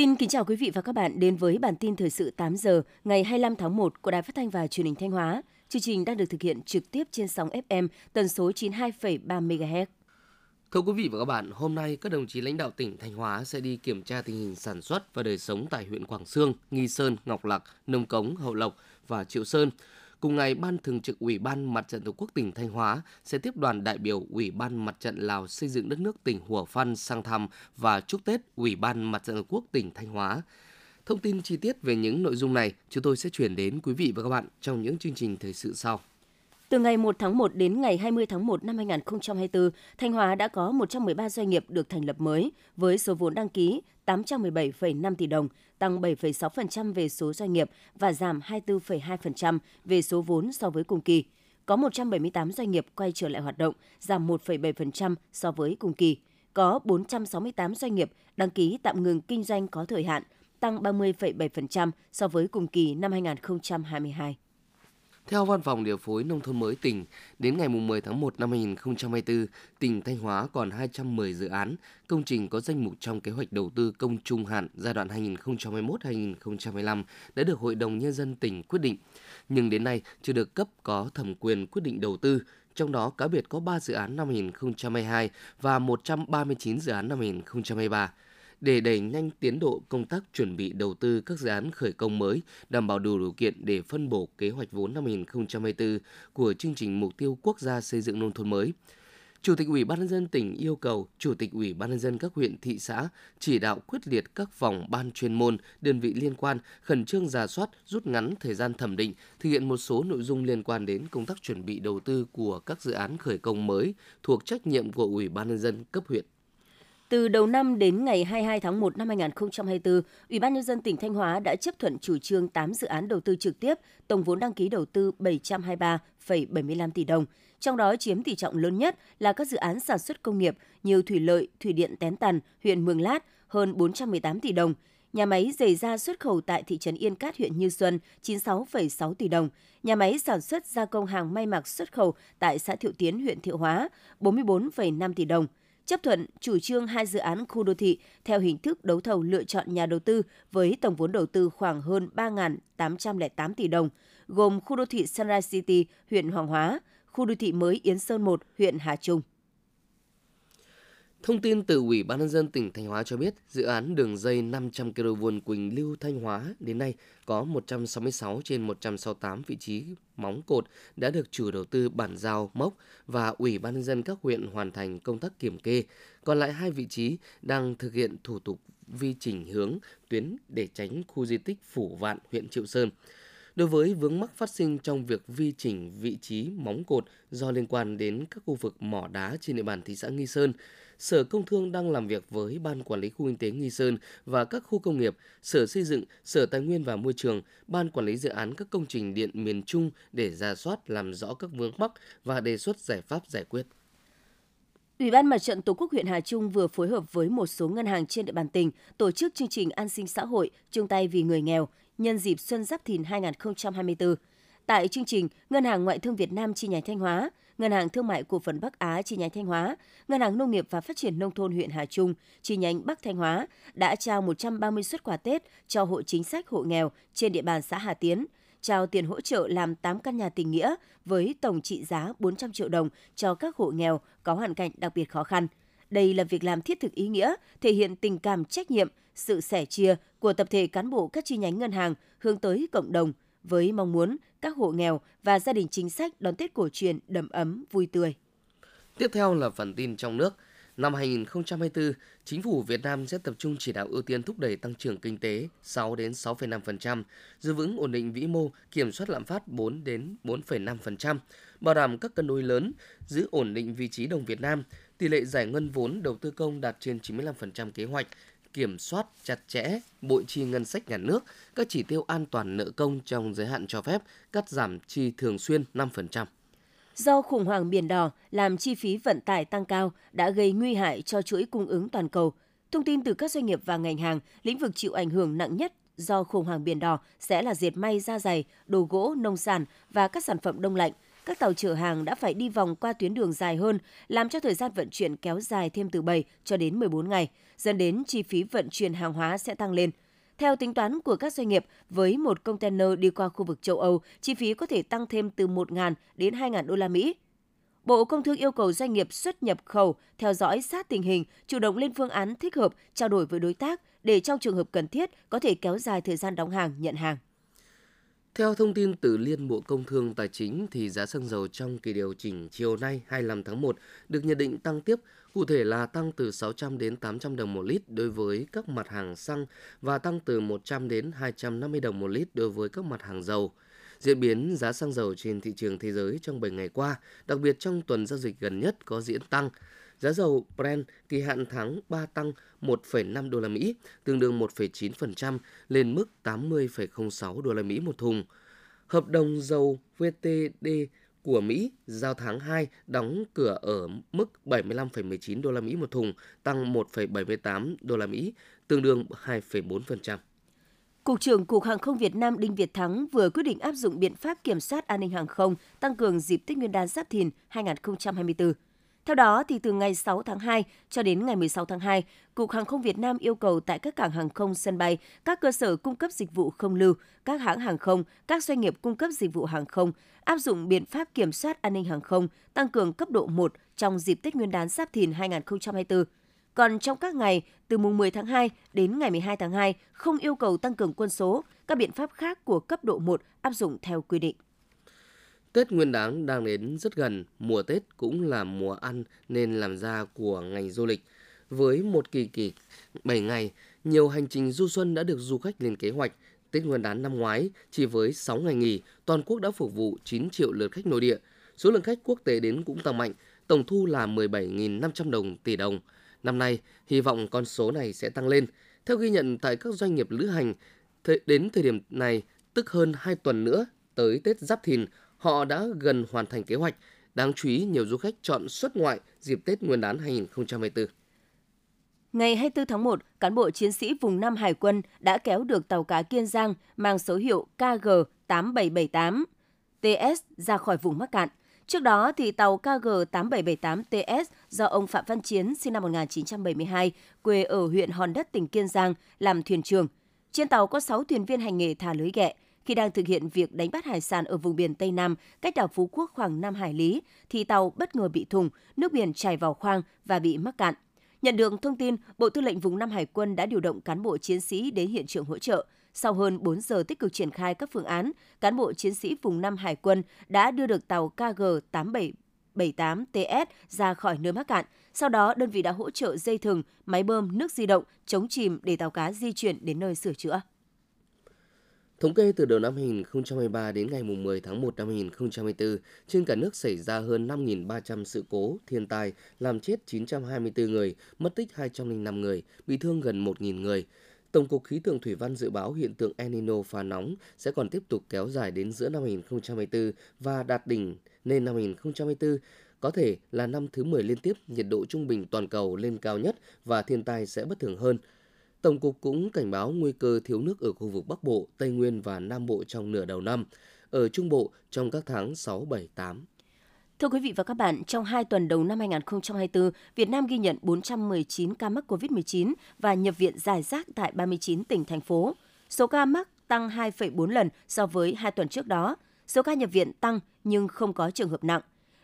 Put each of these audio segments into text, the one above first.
Xin kính chào quý vị và các bạn đến với bản tin thời sự 8 giờ ngày 25 tháng 1 của Đài Phát thanh và Truyền hình Thanh Hóa. Chương trình đang được thực hiện trực tiếp trên sóng FM tần số 92,3 MHz. Thưa quý vị và các bạn, hôm nay các đồng chí lãnh đạo tỉnh Thanh Hóa sẽ đi kiểm tra tình hình sản xuất và đời sống tại huyện Quảng Sương, Nghi Sơn, Ngọc Lặc, Nông Cống, Hậu Lộc và Triệu Sơn. Cùng ngày, Ban Thường trực Ủy ban Mặt trận Tổ quốc tỉnh Thanh Hóa sẽ tiếp đoàn đại biểu Ủy ban Mặt trận Lào xây dựng đất nước tỉnh Hủa Phan sang thăm và chúc Tết Ủy ban Mặt trận Tổ quốc tỉnh Thanh Hóa. Thông tin chi tiết về những nội dung này chúng tôi sẽ chuyển đến quý vị và các bạn trong những chương trình thời sự sau. Từ ngày 1 tháng 1 đến ngày 20 tháng 1 năm 2024, Thanh Hóa đã có 113 doanh nghiệp được thành lập mới với số vốn đăng ký 817,5 tỷ đồng, tăng 7,6% về số doanh nghiệp và giảm 24,2% về số vốn so với cùng kỳ. Có 178 doanh nghiệp quay trở lại hoạt động, giảm 1,7% so với cùng kỳ. Có 468 doanh nghiệp đăng ký tạm ngừng kinh doanh có thời hạn, tăng 30,7% so với cùng kỳ năm 2022. Theo Văn phòng Điều phối Nông thôn mới tỉnh, đến ngày 10 tháng 1 năm 2024, tỉnh Thanh Hóa còn 210 dự án, công trình có danh mục trong kế hoạch đầu tư công trung hạn giai đoạn 2021-2025 đã được Hội đồng Nhân dân tỉnh quyết định, nhưng đến nay chưa được cấp có thẩm quyền quyết định đầu tư, trong đó cá biệt có 3 dự án năm 2022 và 139 dự án năm 2023 để đẩy nhanh tiến độ công tác chuẩn bị đầu tư các dự án khởi công mới, đảm bảo đủ điều kiện để phân bổ kế hoạch vốn năm 2024 của chương trình mục tiêu quốc gia xây dựng nông thôn mới. Chủ tịch Ủy ban nhân dân tỉnh yêu cầu Chủ tịch Ủy ban nhân dân các huyện thị xã chỉ đạo quyết liệt các phòng ban chuyên môn, đơn vị liên quan khẩn trương giả soát, rút ngắn thời gian thẩm định, thực hiện một số nội dung liên quan đến công tác chuẩn bị đầu tư của các dự án khởi công mới thuộc trách nhiệm của Ủy ban nhân dân cấp huyện. Từ đầu năm đến ngày 22 tháng 1 năm 2024, Ủy ban nhân dân tỉnh Thanh Hóa đã chấp thuận chủ trương 8 dự án đầu tư trực tiếp, tổng vốn đăng ký đầu tư 723,75 tỷ đồng. Trong đó chiếm tỷ trọng lớn nhất là các dự án sản xuất công nghiệp như thủy lợi, thủy điện Tén Tần, huyện Mường Lát hơn 418 tỷ đồng, nhà máy giày da xuất khẩu tại thị trấn Yên Cát huyện Như Xuân 96,6 tỷ đồng, nhà máy sản xuất gia công hàng may mặc xuất khẩu tại xã Thiệu Tiến huyện Thiệu Hóa 44,5 tỷ đồng – chấp thuận chủ trương hai dự án khu đô thị theo hình thức đấu thầu lựa chọn nhà đầu tư với tổng vốn đầu tư khoảng hơn 3.808 tỷ đồng, gồm khu đô thị Sunrise City, huyện Hoàng Hóa, khu đô thị mới Yến Sơn 1, huyện Hà Trung. Thông tin từ Ủy ban nhân dân tỉnh Thanh Hóa cho biết, dự án đường dây 500 kV Quỳnh Lưu Thanh Hóa đến nay có 166 trên 168 vị trí móng cột đã được chủ đầu tư bản giao mốc và Ủy ban nhân dân các huyện hoàn thành công tác kiểm kê. Còn lại hai vị trí đang thực hiện thủ tục vi chỉnh hướng tuyến để tránh khu di tích Phủ Vạn, huyện Triệu Sơn. Đối với vướng mắc phát sinh trong việc vi chỉnh vị trí móng cột do liên quan đến các khu vực mỏ đá trên địa bàn thị xã Nghi Sơn, Sở Công Thương đang làm việc với Ban Quản lý Khu Kinh tế Nghi Sơn và các khu công nghiệp, Sở Xây dựng, Sở Tài nguyên và Môi trường, Ban Quản lý Dự án các công trình điện miền Trung để ra soát làm rõ các vướng mắc và đề xuất giải pháp giải quyết. Ủy ban Mặt trận Tổ quốc huyện Hà Trung vừa phối hợp với một số ngân hàng trên địa bàn tỉnh tổ chức chương trình an sinh xã hội chung tay vì người nghèo nhân dịp Xuân Giáp Thìn 2024. Tại chương trình, Ngân hàng Ngoại thương Việt Nam chi nhánh Thanh Hóa, Ngân hàng Thương mại Cổ phần Bắc Á chi nhánh Thanh Hóa, Ngân hàng Nông nghiệp và Phát triển Nông thôn huyện Hà Trung chi nhánh Bắc Thanh Hóa đã trao 130 xuất quà Tết cho hộ chính sách hộ nghèo trên địa bàn xã Hà Tiến, trao tiền hỗ trợ làm 8 căn nhà tình nghĩa với tổng trị giá 400 triệu đồng cho các hộ nghèo có hoàn cảnh đặc biệt khó khăn. Đây là việc làm thiết thực ý nghĩa, thể hiện tình cảm trách nhiệm, sự sẻ chia của tập thể cán bộ các chi nhánh ngân hàng hướng tới cộng đồng – với mong muốn các hộ nghèo và gia đình chính sách đón Tết cổ truyền đầm ấm, vui tươi. Tiếp theo là phần tin trong nước. Năm 2024, chính phủ Việt Nam sẽ tập trung chỉ đạo ưu tiên thúc đẩy tăng trưởng kinh tế 6 đến 6,5%, giữ vững ổn định vĩ mô, kiểm soát lạm phát 4 đến 4,5%, bảo đảm các cân đối lớn, giữ ổn định vị trí đồng Việt Nam, tỷ lệ giải ngân vốn đầu tư công đạt trên 95% kế hoạch, kiểm soát chặt chẽ bội chi ngân sách nhà nước, các chỉ tiêu an toàn nợ công trong giới hạn cho phép, cắt giảm chi thường xuyên 5%. Do khủng hoảng biển đỏ làm chi phí vận tải tăng cao đã gây nguy hại cho chuỗi cung ứng toàn cầu. Thông tin từ các doanh nghiệp và ngành hàng, lĩnh vực chịu ảnh hưởng nặng nhất do khủng hoảng biển đỏ sẽ là dệt may da dày, đồ gỗ, nông sản và các sản phẩm đông lạnh – các tàu chở hàng đã phải đi vòng qua tuyến đường dài hơn, làm cho thời gian vận chuyển kéo dài thêm từ 7 cho đến 14 ngày, dẫn đến chi phí vận chuyển hàng hóa sẽ tăng lên. Theo tính toán của các doanh nghiệp, với một container đi qua khu vực châu Âu, chi phí có thể tăng thêm từ 1.000 đến 2.000 đô la Mỹ. Bộ Công Thương yêu cầu doanh nghiệp xuất nhập khẩu theo dõi sát tình hình, chủ động lên phương án thích hợp, trao đổi với đối tác để trong trường hợp cần thiết có thể kéo dài thời gian đóng hàng, nhận hàng. Theo thông tin từ Liên Bộ Công Thương Tài chính thì giá xăng dầu trong kỳ điều chỉnh chiều nay 25 tháng 1 được nhận định tăng tiếp, cụ thể là tăng từ 600 đến 800 đồng một lít đối với các mặt hàng xăng và tăng từ 100 đến 250 đồng một lít đối với các mặt hàng dầu. Diễn biến giá xăng dầu trên thị trường thế giới trong 7 ngày qua, đặc biệt trong tuần giao dịch gần nhất có diễn tăng. Giá dầu Brent kỳ hạn tháng 3 tăng 1,5 đô la Mỹ, tương đương 1,9% lên mức 80,06 đô la Mỹ một thùng. Hợp đồng dầu VTD của Mỹ giao tháng 2 đóng cửa ở mức 75,19 đô la Mỹ một thùng, tăng 1,78 đô la Mỹ, tương đương 2,4%. Cục trưởng Cục Hàng không Việt Nam Đinh Việt Thắng vừa quyết định áp dụng biện pháp kiểm soát an ninh hàng không tăng cường dịp Tết Nguyên đán Giáp Thìn 2024. Theo đó, thì từ ngày 6 tháng 2 cho đến ngày 16 tháng 2, Cục Hàng không Việt Nam yêu cầu tại các cảng hàng không, sân bay, các cơ sở cung cấp dịch vụ không lưu, các hãng hàng không, các doanh nghiệp cung cấp dịch vụ hàng không áp dụng biện pháp kiểm soát an ninh hàng không tăng cường cấp độ 1 trong dịp Tết Nguyên đán Giáp Thìn 2024. Còn trong các ngày từ mùng 10 tháng 2 đến ngày 12 tháng 2 không yêu cầu tăng cường quân số, các biện pháp khác của cấp độ 1 áp dụng theo quy định. Tết Nguyên đán đang đến rất gần, mùa Tết cũng là mùa ăn nên làm ra của ngành du lịch. Với một kỳ kỳ 7 ngày, nhiều hành trình du xuân đã được du khách lên kế hoạch. Tết Nguyên đán năm ngoái, chỉ với 6 ngày nghỉ, toàn quốc đã phục vụ 9 triệu lượt khách nội địa. Số lượng khách quốc tế đến cũng tăng mạnh, tổng thu là 17.500 đồng tỷ đồng. Năm nay, hy vọng con số này sẽ tăng lên. Theo ghi nhận tại các doanh nghiệp lữ hành, đến thời điểm này, tức hơn 2 tuần nữa tới Tết Giáp Thìn, họ đã gần hoàn thành kế hoạch. Đáng chú ý, nhiều du khách chọn xuất ngoại dịp Tết Nguyên đán 2024. Ngày 24 tháng 1, cán bộ chiến sĩ vùng 5 Hải quân đã kéo được tàu cá Kiên Giang mang số hiệu KG8778 TS ra khỏi vùng mắc cạn. Trước đó, thì tàu KG8778TS do ông Phạm Văn Chiến, sinh năm 1972, quê ở huyện Hòn Đất, tỉnh Kiên Giang, làm thuyền trưởng. Trên tàu có 6 thuyền viên hành nghề thả lưới ghẹ. Khi đang thực hiện việc đánh bắt hải sản ở vùng biển Tây Nam, cách đảo Phú Quốc khoảng 5 hải lý, thì tàu bất ngờ bị thùng, nước biển chảy vào khoang và bị mắc cạn. Nhận được thông tin, Bộ Tư lệnh Vùng Nam Hải quân đã điều động cán bộ chiến sĩ đến hiện trường hỗ trợ. Sau hơn 4 giờ tích cực triển khai các phương án, cán bộ chiến sĩ vùng Nam Hải quân đã đưa được tàu KG8778TS ra khỏi nơi mắc cạn. Sau đó, đơn vị đã hỗ trợ dây thừng, máy bơm, nước di động, chống chìm để tàu cá di chuyển đến nơi sửa chữa. Thống kê từ đầu năm 2023 đến ngày 10 tháng 1 năm 2024, trên cả nước xảy ra hơn 5.300 sự cố, thiên tai, làm chết 924 người, mất tích 205 người, bị thương gần 1.000 người. Tổng cục Khí tượng Thủy văn dự báo hiện tượng El Nino pha nóng sẽ còn tiếp tục kéo dài đến giữa năm 2024 và đạt đỉnh nên năm 2024 có thể là năm thứ 10 liên tiếp nhiệt độ trung bình toàn cầu lên cao nhất và thiên tai sẽ bất thường hơn. Tổng cục cũng cảnh báo nguy cơ thiếu nước ở khu vực Bắc Bộ, Tây Nguyên và Nam Bộ trong nửa đầu năm, ở Trung Bộ trong các tháng 6, 7, 8. Thưa quý vị và các bạn, trong 2 tuần đầu năm 2024, Việt Nam ghi nhận 419 ca mắc COVID-19 và nhập viện giải rác tại 39 tỉnh, thành phố. Số ca mắc tăng 2,4 lần so với 2 tuần trước đó. Số ca nhập viện tăng nhưng không có trường hợp nặng.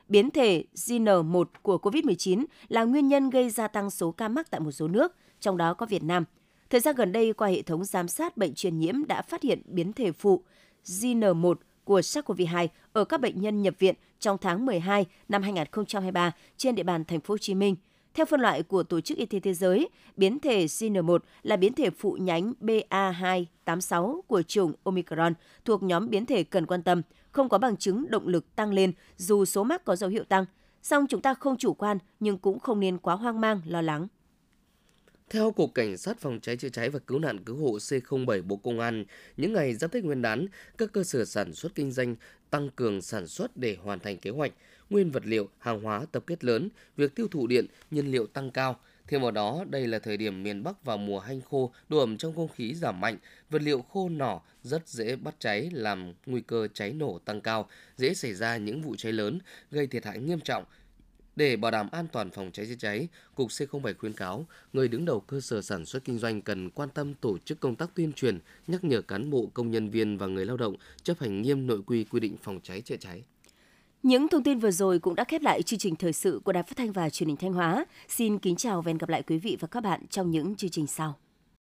Biến thể GN1 của COVID-19 là nguyên nhân gây gia tăng số ca mắc tại một số nước, trong đó có Việt Nam. Thời gian gần đây, qua hệ thống giám sát bệnh truyền nhiễm đã phát hiện biến thể phụ GN1 của SARS-CoV-2 ở các bệnh nhân nhập viện trong tháng 12 năm 2023 trên địa bàn thành phố Hồ Chí Minh. Theo phân loại của Tổ chức Y tế Thế giới, biến thể GN1 là biến thể phụ nhánh BA286 của chủng Omicron thuộc nhóm biến thể cần quan tâm, không có bằng chứng động lực tăng lên dù số mắc có dấu hiệu tăng. Song chúng ta không chủ quan nhưng cũng không nên quá hoang mang, lo lắng. Theo Cục Cảnh sát Phòng cháy chữa cháy và Cứu nạn Cứu hộ C07 Bộ Công an, những ngày giáp Tết Nguyên đán, các cơ sở sản xuất kinh doanh tăng cường sản xuất để hoàn thành kế hoạch, nguyên vật liệu, hàng hóa tập kết lớn, việc tiêu thụ điện, nhiên liệu tăng cao, Thêm vào đó, đây là thời điểm miền Bắc vào mùa hanh khô, độ ẩm trong không khí giảm mạnh, vật liệu khô nỏ rất dễ bắt cháy làm nguy cơ cháy nổ tăng cao, dễ xảy ra những vụ cháy lớn, gây thiệt hại nghiêm trọng. Để bảo đảm an toàn phòng cháy chữa cháy, Cục C07 khuyến cáo người đứng đầu cơ sở sản xuất kinh doanh cần quan tâm tổ chức công tác tuyên truyền, nhắc nhở cán bộ, công nhân viên và người lao động chấp hành nghiêm nội quy quy định phòng cháy chữa cháy. Những thông tin vừa rồi cũng đã khép lại chương trình thời sự của Đài Phát thanh và Truyền hình Thanh Hóa. Xin kính chào và hẹn gặp lại quý vị và các bạn trong những chương trình sau.